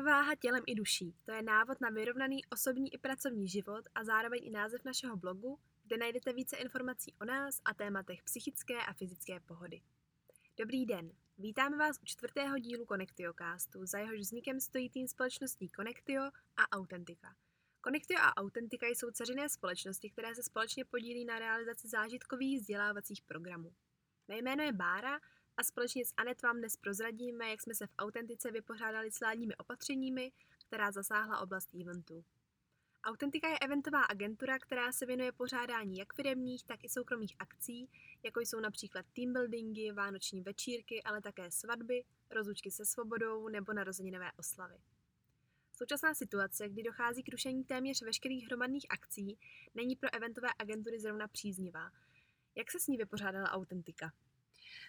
Rovnováha tělem i duší. To je návod na vyrovnaný osobní i pracovní život a zároveň i název našeho blogu, kde najdete více informací o nás a tématech psychické a fyzické pohody. Dobrý den, vítáme vás u čtvrtého dílu Connectiocastu, za jehož vznikem stojí tým společností Connectio a Autentika. Connectio a Autentika jsou ceřiné společnosti, které se společně podílí na realizaci zážitkových vzdělávacích programů. Mé jméno je Bára a společně s Anet vám dnes prozradíme, jak jsme se v Autentice vypořádali s vládními opatřeními, která zasáhla oblast eventů. Autentika je eventová agentura, která se věnuje pořádání jak firemních, tak i soukromých akcí, jako jsou například teambuildingy, vánoční večírky, ale také svatby, rozlučky se svobodou nebo narozeninové oslavy. Současná situace, kdy dochází k rušení téměř veškerých hromadných akcí, není pro eventové agentury zrovna příznivá. Jak se s ní vypořádala autentika?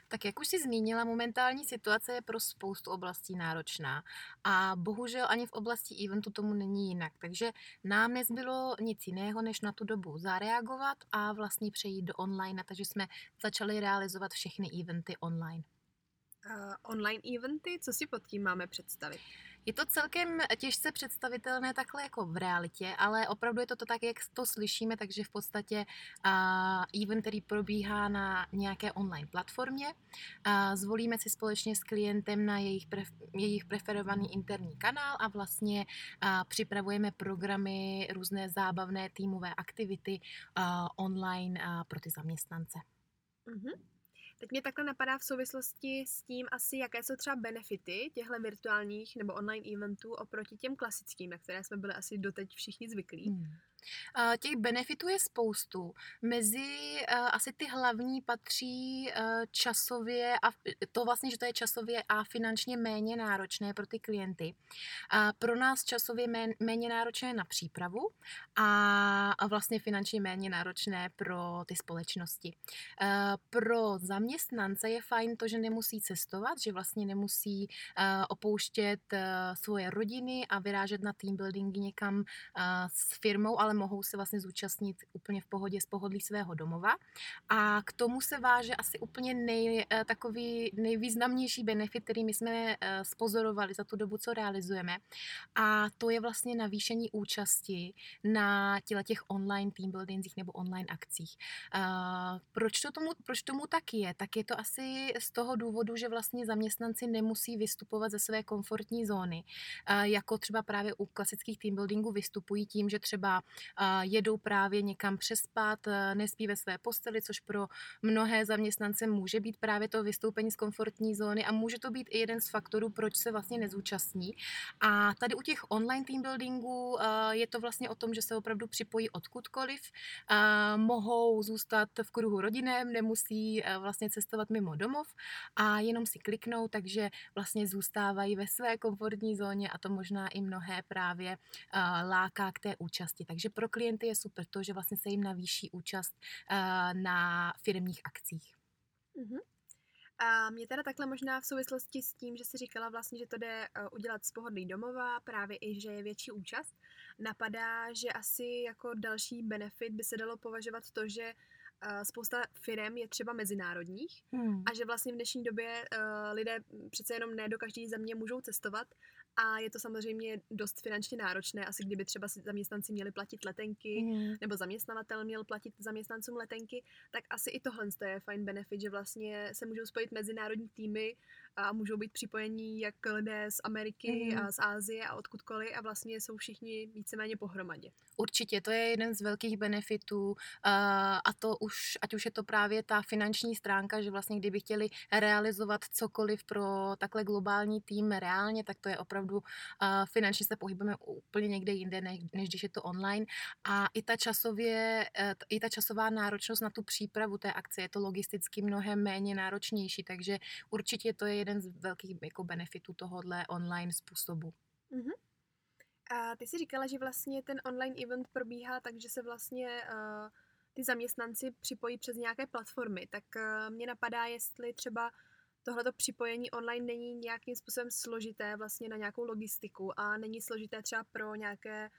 Tak jak už si zmínila, momentální situace je pro spoustu oblastí náročná a bohužel ani v oblasti eventu tomu není jinak. Takže nám nezbylo nic jiného, než na tu dobu zareagovat a vlastně přejít do online, takže jsme začali realizovat všechny eventy online. Uh, online eventy, co si pod tím máme představit? Je to celkem těžce představitelné takhle jako v realitě, ale opravdu je to, to tak, jak to slyšíme, takže v podstatě uh, event, který probíhá na nějaké online platformě, uh, zvolíme si společně s klientem na jejich, pref, jejich preferovaný interní kanál a vlastně uh, připravujeme programy, různé zábavné týmové aktivity uh, online uh, pro ty zaměstnance. Uh-huh. Teď mě takhle napadá v souvislosti s tím asi, jaké jsou třeba benefity těchto virtuálních nebo online eventů oproti těm klasickým, na které jsme byli asi doteď všichni zvyklí. Hmm. Těch benefitů je spoustu. Mezi asi ty hlavní patří časově a to vlastně, že to je časově a finančně méně náročné pro ty klienty. Pro nás časově méně náročné na přípravu a vlastně finančně méně náročné pro ty společnosti. Pro zaměstnance je fajn to, že nemusí cestovat, že vlastně nemusí opouštět svoje rodiny a vyrážet na team buildingy někam s firmou, ale ale mohou se vlastně zúčastnit úplně v pohodě z pohodlí svého domova. A k tomu se váže asi úplně nej, eh, takový nejvýznamnější benefit, který my jsme eh, spozorovali za tu dobu, co realizujeme. A to je vlastně navýšení účasti na těch online team buildingzích nebo online akcích. Proč, to tomu, proč tomu tak je? Tak je to asi z toho důvodu, že vlastně zaměstnanci nemusí vystupovat ze své komfortní zóny, jako třeba právě u klasických team buildingů vystupují tím, že třeba jedou právě někam přespat, nespí ve své posteli, což pro mnohé zaměstnance může být právě to vystoupení z komfortní zóny a může to být i jeden z faktorů, proč se vlastně nezúčastní. A tady u těch online team buildingů je to vlastně o tom, že se opravdu připojí odkudkoliv, mohou zůstat v kruhu rodinném, nemusí vlastně cestovat mimo domov a jenom si kliknou, takže vlastně zůstávají ve své komfortní zóně a to možná i mnohé právě láká k té účasti. Takže pro klienty je super to, že vlastně se jim navýší účast uh, na firmních akcích. Uh-huh. A mě teda takhle možná v souvislosti s tím, že jsi říkala vlastně, že to jde uh, udělat z pohodlí domova, právě i, že je větší účast, napadá, že asi jako další benefit by se dalo považovat to, že uh, spousta firm je třeba mezinárodních hmm. a že vlastně v dnešní době lidé přece jenom ne do každé země můžou cestovat a je to samozřejmě dost finančně náročné, asi kdyby třeba zaměstnanci měli platit letenky, mm. nebo zaměstnavatel měl platit zaměstnancům letenky, tak asi i tohle je fajn benefit, že vlastně se můžou spojit mezinárodní týmy a můžou být připojení jak lidé z Ameriky mm. a z Ázie a odkudkoliv a vlastně jsou všichni víceméně pohromadě. Určitě, to je jeden z velkých benefitů a to už, ať už je to právě ta finanční stránka, že vlastně kdyby chtěli realizovat cokoliv pro takhle globální tým reálně, tak to je opravdu finančně se pohybujeme úplně někde jinde, než, když je to online a i ta časově, e, i ta časová náročnost na tu přípravu té akce je to logisticky mnohem méně náročnější, takže určitě to je jeden z velkých jako benefitů tohohle online způsobu. Mm-hmm. A ty jsi říkala, že vlastně ten online event probíhá tak, že se vlastně uh, ty zaměstnanci připojí přes nějaké platformy. Tak uh, mě napadá, jestli třeba tohleto připojení online není nějakým způsobem složité vlastně na nějakou logistiku a není složité třeba pro nějaké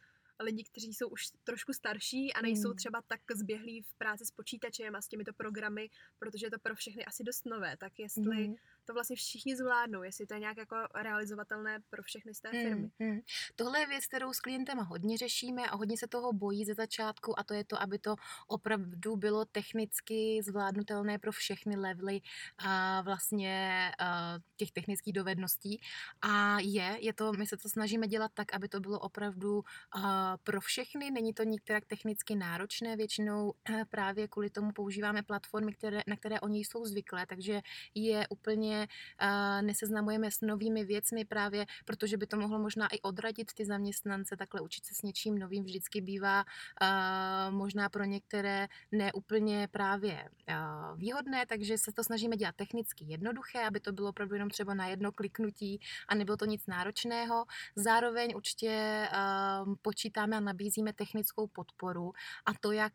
lidi, kteří jsou už trošku starší a nejsou Mm. třeba tak zběhlí v práci s počítačem a s těmito programy, protože je to pro všechny asi dost nové, tak jestli Mhm. To vlastně všichni zvládnou, jestli to je nějak jako realizovatelné pro všechny z té firmy. Mm, mm. Tohle je věc, kterou s klientem hodně řešíme a hodně se toho bojí ze začátku a to je to, aby to opravdu bylo technicky zvládnutelné pro všechny levely a vlastně a těch technických dovedností. A je, je to, my se to snažíme dělat tak, aby to bylo opravdu a, pro všechny. Není to některak technicky náročné, většinou eh, právě kvůli tomu používáme platformy, které, na které oni jsou zvyklé, takže je úplně a, neseznamujeme s novými věcmi právě, protože by to mohlo možná i odradit ty zaměstnance, takhle učit se s něčím novým vždycky bývá a, možná pro některé neúplně právě a, výhodné, takže se to snažíme dělat technicky jednoduché, aby to bylo opravdu jenom třeba na jedno kliknutí a nebylo to nic náročného. Zároveň určitě a, počítáme a nabízíme technickou podporu a to jak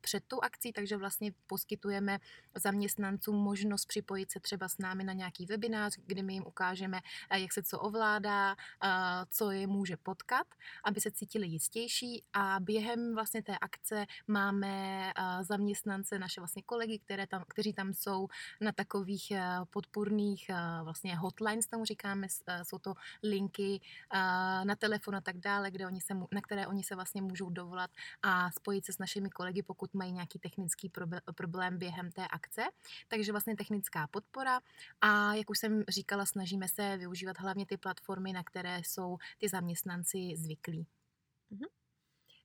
před tou akcí, takže vlastně poskytujeme zaměstnancům možnost připojit se třeba s námi na nějaký webinář, kdy my jim ukážeme, eh, jak se co ovládá, eh, co je může potkat, aby se cítili jistější a během vlastně té akce máme eh, zaměstnance, naše vlastně kolegy, které tam, kteří tam jsou na takových podpůrných vlastně hotlines, tomu říkáme, jsou to linky na telefon a tak dále, kde oni se, na které oni se vlastně můžou dovolat a spojit se s našimi kolegy, pokud mají nějaký technický problém během té akce. Takže vlastně technická podpora a jak už jsem říkala, snažíme se využívat hlavně ty platformy, na které jsou ty zaměstnanci zvyklí.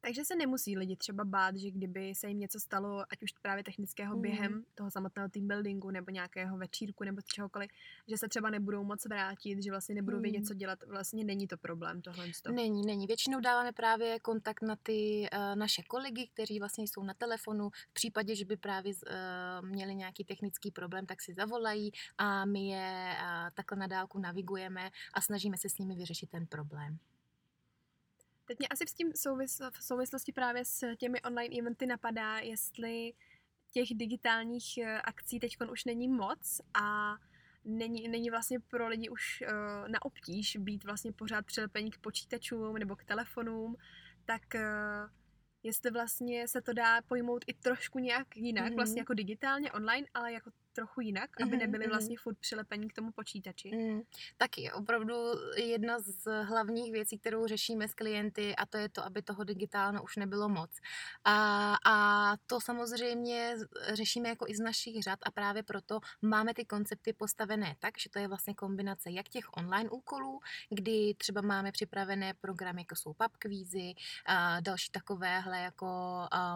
Takže se nemusí lidi třeba bát, že kdyby se jim něco stalo, ať už právě technického Mhm. během toho samotného team buildingu nebo nějakého večírku nebo čehokoliv, že se třeba nebudou moc vrátit, že vlastně nebudou vědět, Mhm. co dělat. Vlastně není to problém tohle. Není, není. Většinou dáváme právě kontakt na ty uh, naše kolegy, kteří vlastně jsou na telefonu. V případě, že by právě uh, měli nějaký technický problém, tak si zavolají a my je uh, takhle na dálku navigujeme a snažíme se s nimi vyřešit ten problém. Teď mě asi s tím souvisl, v souvislosti právě s těmi online eventy napadá, jestli těch digitálních eh, akcí teď už není moc a není, není vlastně pro lidi už uh, na obtíž být vlastně pořád přilepení k počítačům nebo k telefonům, tak uh, jestli vlastně se to dá pojmout i trošku nějak jinak, Mhm. vlastně jako digitálně, online, ale jako trochu jinak, aby Mhm, nebyli mhm. vlastně furt přilepení k tomu počítači. Mm, taky opravdu jedna z hlavních věcí, kterou řešíme s klienty a to je to, aby toho digitálno už nebylo moc. A, a to samozřejmě řešíme jako i z našich řad a právě proto máme ty koncepty postavené tak, že to je vlastně kombinace jak těch online úkolů, kdy třeba máme připravené programy, jako jsou pub kvízy, a další takovéhle jako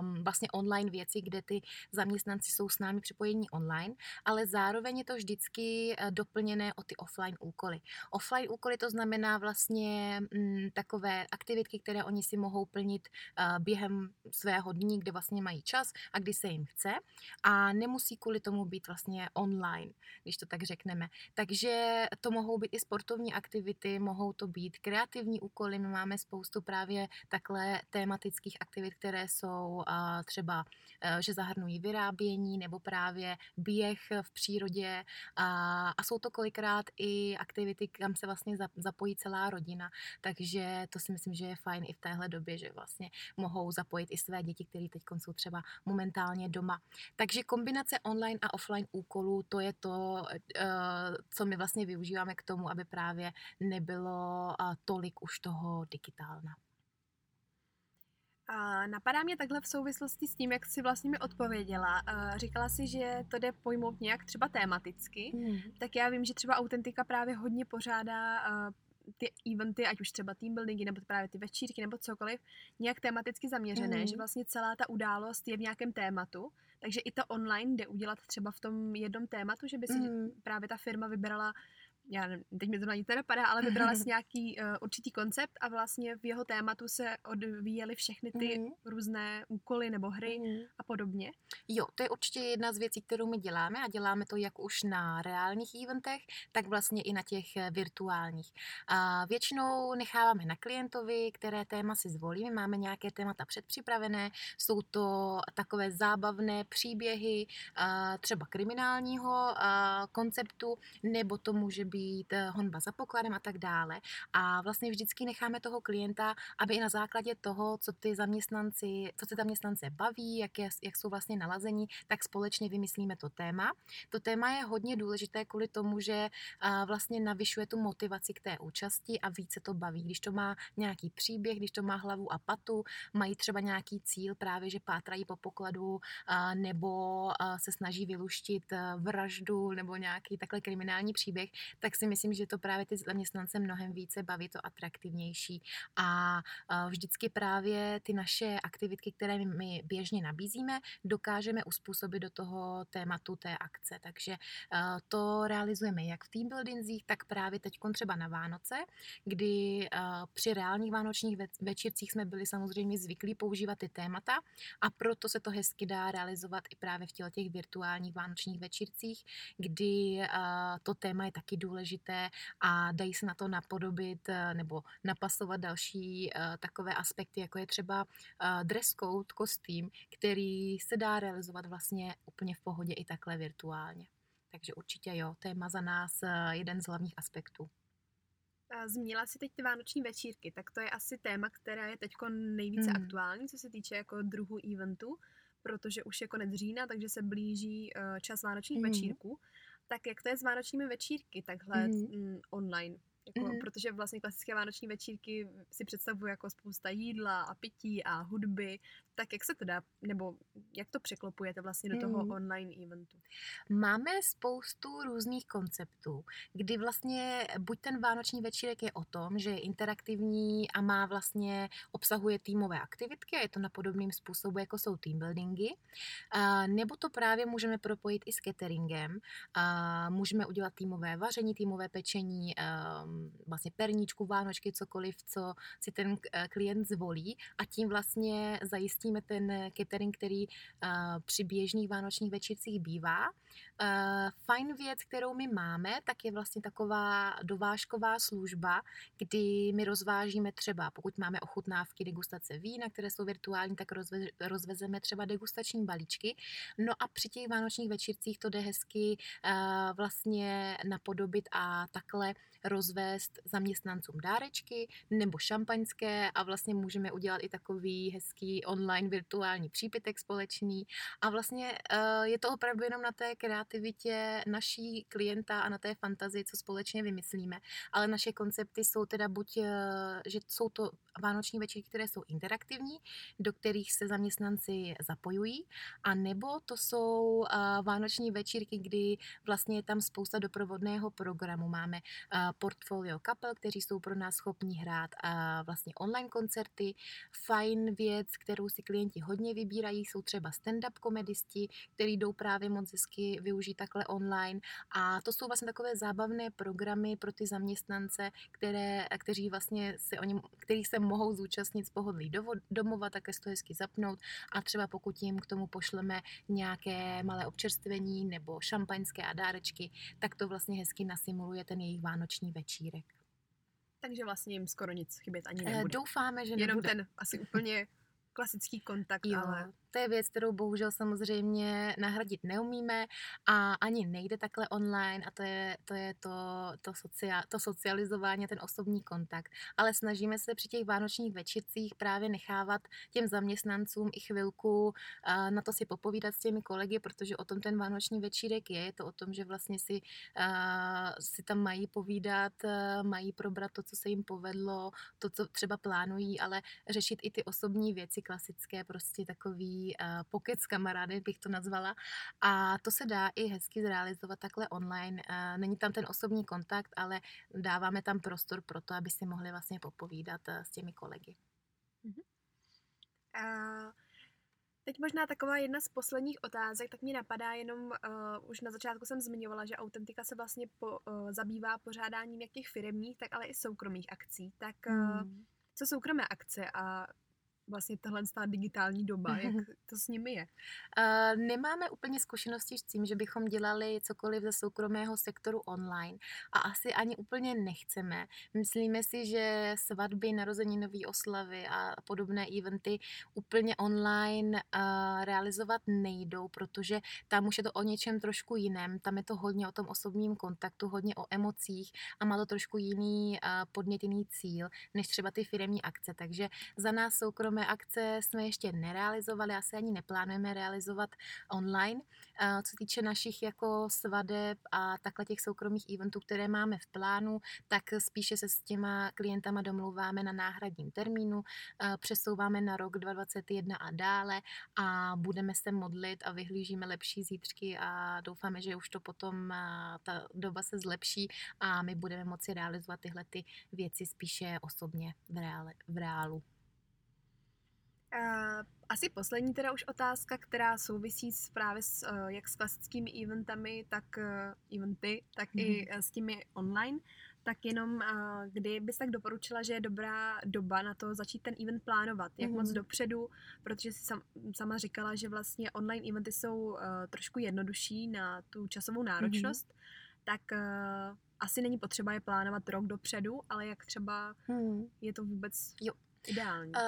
um, vlastně online věci, kde ty zaměstnanci jsou s námi připojení online, ale zároveň je to vždycky eh, doplněné o ty offline úkoly. Offline úkoly to znamená vlastně mm, takové aktivitky, které oni si mohou plnit uh, během svého dní, kde vlastně mají čas a kdy se jim chce a nemusí kvůli tomu být vlastně online, když to tak řekneme. Takže to mohou být i sportovní aktivity, mohou to být kreativní úkoly, my máme spoustu právě takhle tématických aktivit, které jsou uh, třeba, uh, že zahrnují vyrábění nebo právě běh v přírodě a, a jsou to kolikrát i aktivity, kam se vlastně za- zapojí celá rodina, takže to si myslím, že je fajn i v téhle době, že vlastně mohou zapojit i své děti, které teď jsou třeba momentálně doma. Takže kombinace online a offline úkolů, to je to, eh, co my vlastně využíváme k tomu, aby právě nebylo eh, tolik už toho digitálna. A napadá mě takhle v souvislosti s tím, jak jsi vlastně mi odpověděla. A říkala si, že to jde pojmout nějak třeba tématicky. Mm. Tak já vím, že třeba Autentika právě hodně pořádá a, ty eventy, ať už třeba team buildingy, nebo právě ty večírky, nebo cokoliv, nějak tematicky zaměřené, Mhm. že vlastně celá ta událost je v nějakém tématu, takže i to online jde udělat třeba v tom jednom tématu, že by si Mhm. právě ta firma vybrala já nevím, teď mi to na nic nenapadá, ale vybrala si nějaký uh, určitý koncept a vlastně v jeho tématu se odvíjely všechny ty Mhm. různé úkoly nebo hry Mm. a podobně. Jo, to je určitě jedna z věcí, kterou my děláme a děláme to jak už na reálných eventech, tak vlastně i na těch eh, virtuálních. A většinou necháváme na klientovi, které téma si zvolí. My máme nějaké témata předpřipravené, jsou to takové zábavné příběhy, a třeba kriminálního a konceptu, nebo to může být být eh, honba za pokladem a tak dále. A vlastně vždycky necháme toho klienta, aby i na základě toho, co ty zaměstnanci, co ty zaměstnance baví, jak, je, jak jsou vlastně nalazení, tak společně vymyslíme to téma. To téma je hodně důležité kvůli tomu, že vlastně navyšuje tu motivaci k té účasti a více to baví. Když to má nějaký příběh, když to má hlavu a patu, mají třeba nějaký cíl právě, že pátrají po pokladu nebo se snaží vyluštit vraždu nebo nějaký takhle kriminální příběh, tak si myslím, že to právě ty zaměstnance mnohem více baví, to atraktivnější. A vždycky právě ty naše aktivitky, které my běžně nabízíme, dokážeme uspůsobit do toho tématu té akce. Takže to realizujeme jak v team buildingzích, tak právě teď třeba na Vánoce, kdy při reálních vánočních večírcích jsme byli samozřejmě zvyklí používat ty témata a proto se to hezky dá realizovat i právě v těch virtuálních vánočních večírcích, kdy to téma je taky důležité a dají se na to napodobit eh, nebo napasovat další eh, takové aspekty, jako je třeba eh, dress code, kostým, který se dá realizovat vlastně úplně v pohodě i takhle virtuálně. Takže určitě jo, téma za nás jeden z hlavních aspektů. Zmínila si teď ty vánoční večírky, tak to je asi téma, které je teď nejvíce hmm. aktuální, co se týče jako druhu eventu, protože už je konec října, takže se blíží čas vánočních hmm. večírků. Tak jak to je s vánočními večírky takhle mm. online? Jako, mm-hmm. Protože vlastně klasické vánoční večírky si představuji jako spousta jídla a pití a hudby. Tak jak se to dá, nebo jak to překlopujete vlastně do toho mm. online eventu? Máme spoustu různých konceptů, kdy vlastně buď ten vánoční večírek je o tom, že je interaktivní a má vlastně, obsahuje týmové aktivitky a je to na podobným způsobu, jako jsou team buildingy, a, nebo to právě můžeme propojit i s cateringem. A, můžeme udělat týmové vaření, týmové pečení, a, vlastně perníčku, vánočky, cokoliv, co si ten eh, klient zvolí a tím vlastně zajistíme ten catering, který eh, při běžných vánočních večírcích bývá. Eh, fajn věc, kterou my máme, tak je vlastně taková dovážková služba, kdy my rozvážíme třeba, pokud máme ochutnávky degustace vína, které jsou virtuální, tak rozve, rozvezeme třeba degustační balíčky. No a při těch vánočních večírcích to jde hezky vlastně napodobit a takhle rozvést zaměstnancům dárečky nebo šampaňské a vlastně můžeme udělat i takový hezký online virtuální přípitek společný a vlastně uh, je to opravdu jenom na té kreativitě naší klienta a na té fantazii, co společně vymyslíme, ale naše koncepty jsou teda buď, uh, že jsou to vánoční večírky, které jsou interaktivní, do kterých se zaměstnanci zapojují, a nebo to jsou uh, vánoční večírky, kdy vlastně je tam spousta doprovodného programu. Máme portfolio kapel, kteří jsou pro nás schopni hrát vlastně online koncerty. Fajn věc, kterou si klienti hodně vybírají, jsou třeba stand-up komedisti, který jdou právě moc hezky využít takhle online. A to jsou vlastně takové zábavné programy pro ty zaměstnance, které, kteří vlastně se o něm, kterých se mohou zúčastnit z pohodlí domova, také to hezky zapnout a třeba pokud jim k tomu pošleme nějaké malé občerstvení nebo šampaňské a dárečky, tak to vlastně hezky nasimuluje ten jejich vánoční večírek. Takže vlastně jim skoro nic chybět ani eh, nebude. Doufáme, že Jenom nebude. ten asi úplně klasický kontakt, jo, ale... To je věc, kterou bohužel samozřejmě nahradit neumíme a ani nejde takhle online a to je to, je to, to, socia, to socializování, ten osobní kontakt. Ale snažíme se při těch vánočních večírcích právě nechávat těm zaměstnancům i chvilku na to si popovídat s těmi kolegy, protože o tom ten vánoční večírek je. Je to o tom, že vlastně si, si tam mají povídat, mají probrat to, co se jim povedlo, to, co třeba plánují, ale řešit i ty osobní věci klasické, prostě takový uh, pokec s kamarády, bych to nazvala. A to se dá i hezky zrealizovat takhle online. Uh, není tam ten osobní kontakt, ale dáváme tam prostor pro to, aby si mohli vlastně popovídat uh, s těmi kolegy. Uh-huh. Uh... Teď možná taková jedna z posledních otázek, tak mi napadá jenom, uh, už na začátku jsem zmiňovala, že Autentika se vlastně po, uh, zabývá pořádáním jak těch firmních, tak ale i soukromých akcí. Tak uh, hmm. co soukromé akce a vlastně tahle digitální doba, jak to s nimi je? Uh, nemáme úplně zkušenosti s tím, že bychom dělali cokoliv ze soukromého sektoru online a asi ani úplně nechceme. Myslíme si, že svatby, narozeninové oslavy a podobné eventy úplně online uh, realizovat nejdou, protože tam už je to o něčem trošku jiném. Tam je to hodně o tom osobním kontaktu, hodně o emocích a má to trošku jiný uh, podnět, jiný cíl, než třeba ty firemní akce. Takže za nás soukromé akce jsme ještě nerealizovali, asi ani neplánujeme realizovat online. Uh, co týče našich jako svadeb a takhle těch soukromých eventů, které máme v plánu, tak spíše se s těma klientama domlouváme na náhradním termínu, uh, přesouváme na rok 2021 a dále a budeme se modlit a vyhlížíme lepší zítřky a doufáme, že už to potom ta doba se zlepší a my budeme moci realizovat tyhle ty věci spíše osobně v, v reálu. Uh, asi poslední teda už otázka, která souvisí s, právě s, uh, jak s klasickými eventami, tak uh, eventy, tak mm-hmm. i uh, s těmi online. Tak jenom, kdy bys tak doporučila, že je dobrá doba na to začít ten event plánovat? Jak mm-hmm. moc dopředu? Protože jsi sam, sama říkala, že vlastně online eventy jsou trošku jednodušší na tu časovou náročnost. Mm-hmm. Tak asi není potřeba je plánovat rok dopředu, ale jak třeba hmm. je to vůbec jo. Ideální. Uh,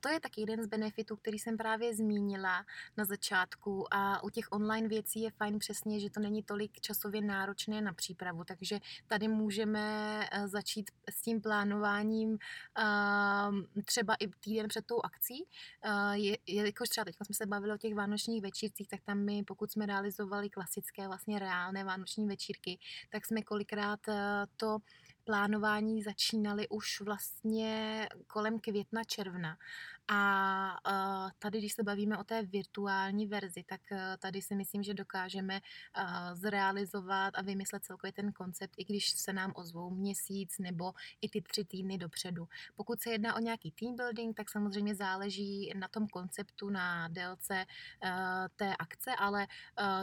to je taky jeden z benefitů, který jsem právě zmínila na začátku a u těch online věcí je fajn přesně, že to není tolik časově náročné na přípravu, takže tady můžeme uh, začít s tím plánováním uh, třeba i týden před tou akcí. Uh, je, jelikož třeba teď jsme se bavili o těch vánočních večírcích, tak tam my, pokud jsme realizovali klasické, vlastně reálné vánoční večírky, tak jsme kolikrát to plánování začínaly už vlastně kolem května, června. A tady, když se bavíme o té virtuální verzi, tak e, tady si myslím, že dokážeme e, zrealizovat a vymyslet celkově ten koncept, i když se nám ozvou měsíc nebo i ty tři týdny dopředu. Pokud se jedná o nějaký team building, tak samozřejmě záleží na tom konceptu, na délce e, té akce, ale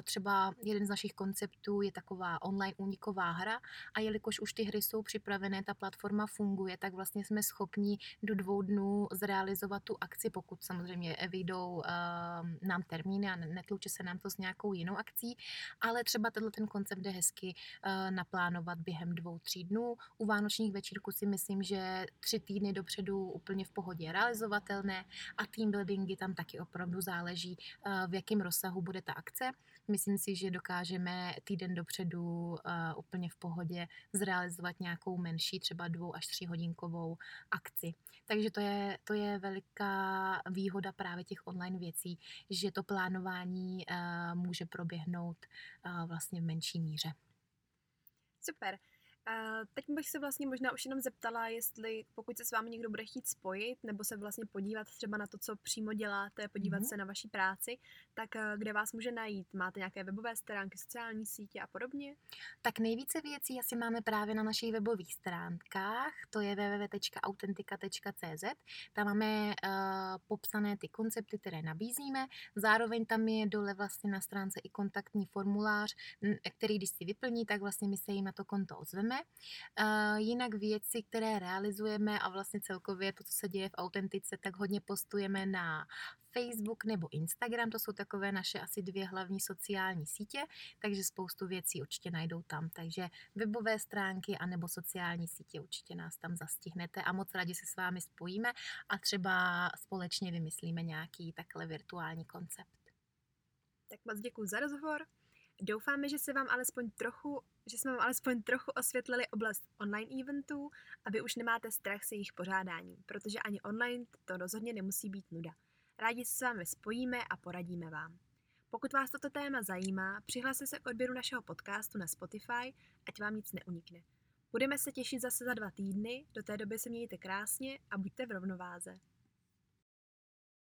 třeba jeden z našich konceptů je taková online úniková hra a jelikož už ty hry jsou připravené, ta platforma funguje, tak vlastně jsme schopni do dvou dnů zrealizovat tu akci, pokud samozřejmě vyjdou uh, nám termíny a netlouče se nám to s nějakou jinou akcí, ale třeba tenhle ten koncept jde hezky uh, naplánovat během dvou, tří dnů. U vánočních večírků si myslím, že tři týdny dopředu úplně v pohodě realizovatelné a team buildingy tam taky opravdu záleží, uh, v jakém rozsahu bude ta akce. Myslím si, že dokážeme týden dopředu uh, úplně v pohodě zrealizovat nějakou menší, třeba dvou až tří hodinkovou akci. Takže to je, to je veliká výhoda právě těch online věcí, že to plánování uh, může proběhnout uh, vlastně v menší míře. Super. Teď bych se vlastně možná už jenom zeptala, jestli pokud se s vámi někdo bude chtít spojit, nebo se vlastně podívat třeba na to, co přímo děláte, podívat mm-hmm. se na vaší práci, tak uh, kde vás může najít? Máte nějaké webové stránky, sociální sítě a podobně? Tak nejvíce věcí asi máme právě na našich webových stránkách, to je www.autentika.cz. Tam máme uh, popsané ty koncepty, které nabízíme. Zároveň tam je dole vlastně na stránce i kontaktní formulář, který když si vyplní, tak vlastně my se jim na to konto ozveme děláme. Uh, jinak věci, které realizujeme a vlastně celkově to, co se děje v autentice, tak hodně postujeme na Facebook nebo Instagram, to jsou takové naše asi dvě hlavní sociální sítě, takže spoustu věcí určitě najdou tam. Takže webové stránky a nebo sociální sítě určitě nás tam zastihnete a moc rádi se s vámi spojíme a třeba společně vymyslíme nějaký takhle virtuální koncept. Tak moc děkuji za rozhovor. Doufáme, že se vám alespoň trochu, že jsme vám alespoň trochu osvětlili oblast online eventů a vy už nemáte strach se jejich pořádáním, protože ani online to rozhodně nemusí být nuda. Rádi se s vámi spojíme a poradíme vám. Pokud vás toto téma zajímá, přihlaste se k odběru našeho podcastu na Spotify, ať vám nic neunikne. Budeme se těšit zase za dva týdny, do té doby se mějte krásně a buďte v rovnováze.